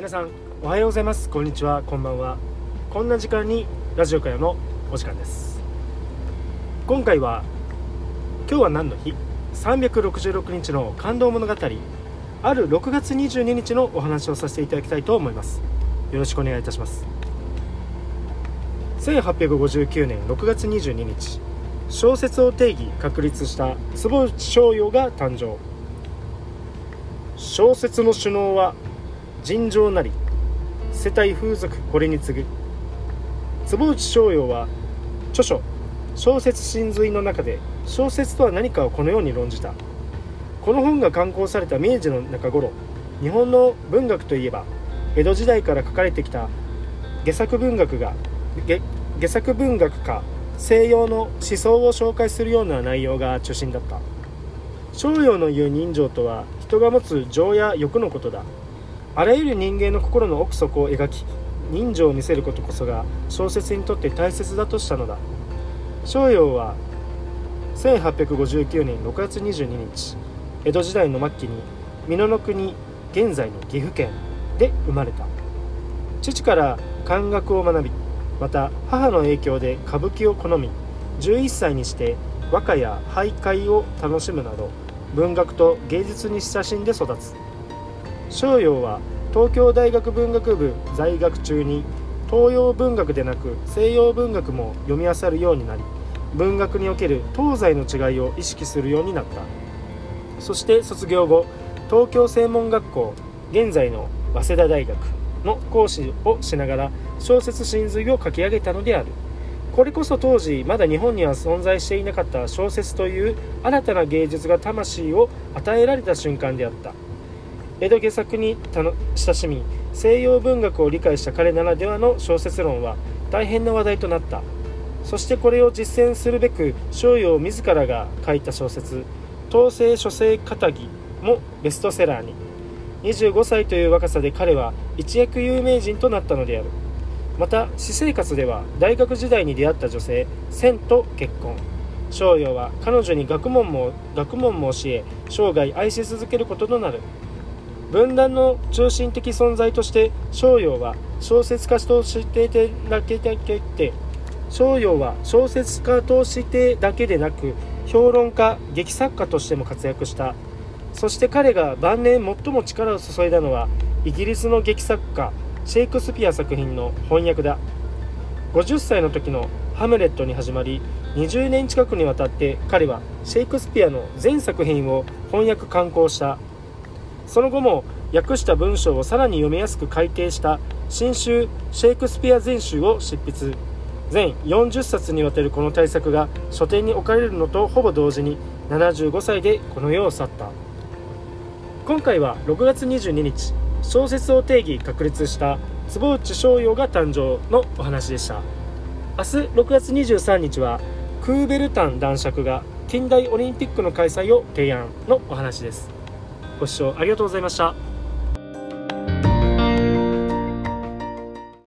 皆さんおはようございます。こんにちは。こんばんは。こんな時間にラジオ会のお時間です。今回は今日は何の日？366日の感動物語。ある6月22日のお話をさせていただきたいと思います。よろしくお願いいたします。1859年6月22日。小説を定義確立した坪内逍遥が誕生。小説の首脳は尋常なり世帯風俗これに次ぐ。坪内逍遥は著書「小説真髄」の中で小説とは何かをこのように論じた。この本が刊行された明治の中頃日本の文学といえば江戸時代から書かれてきた下作文学が下作文学か西洋の思想を紹介するような内容が中心だった。逍遥の言う人情とは人が持つ情や欲のことだ。あらゆる人間の心の奥底を描き人情を見せることこそが小説にとって大切だとしたのだ。逍遥は1859年6月22日江戸時代の末期に美濃の国現在の岐阜県で生まれた。父から漢学を学びまた母の影響で歌舞伎を好み11歳にして和歌や俳諧を楽しむなど文学と芸術に親しんで育つ。逍遥は東京大学文学部在学中に東洋文学でなく西洋文学も読み漁るようになり文学における東西の違いを意識するようになった。そして卒業後東京専門学校現在の早稲田大学の講師をしながら小説真髄を書き上げたのである。これこそ当時まだ日本には存在していなかった小説という新たな芸術が魂を与えられた瞬間であった。江戸下作に親しみ西洋文学を理解した彼ならではの小説論は大変な話題となった。そしてこれを実践するべく逍遥自らが書いた小説「統制書生片木」もベストセラーに。25歳という若さで彼は一躍有名人となったのである。また私生活では大学時代に出会った女性千と結婚。逍遥は彼女に学問も学問も教え生涯愛し続けることとなる。分断の中心的存在として逍遥は小説家としてだけだけで逍遥は小説家としてだけでなく評論家劇作家としても活躍した。そして彼が晩年最も力を注いだのはイギリスの劇作家シェイクスピア作品の翻訳だ。50歳の時の「ハムレット」に始まり20年近くにわたって彼はシェイクスピアの全作品を翻訳刊行した。その後も訳した文章をさらに読みやすく改訂した新集シェイクスピア全集を執筆。全40冊にわたるこの大作が書店に置かれるのとほぼ同時に75歳でこの世を去った。今回は6月22日小説を定義確立した坪内逍遥が誕生のお話でした。明日6月23日はクーベルタン男爵が近代オリンピックの開催を提案のお話です。ご視聴ありがとうございました。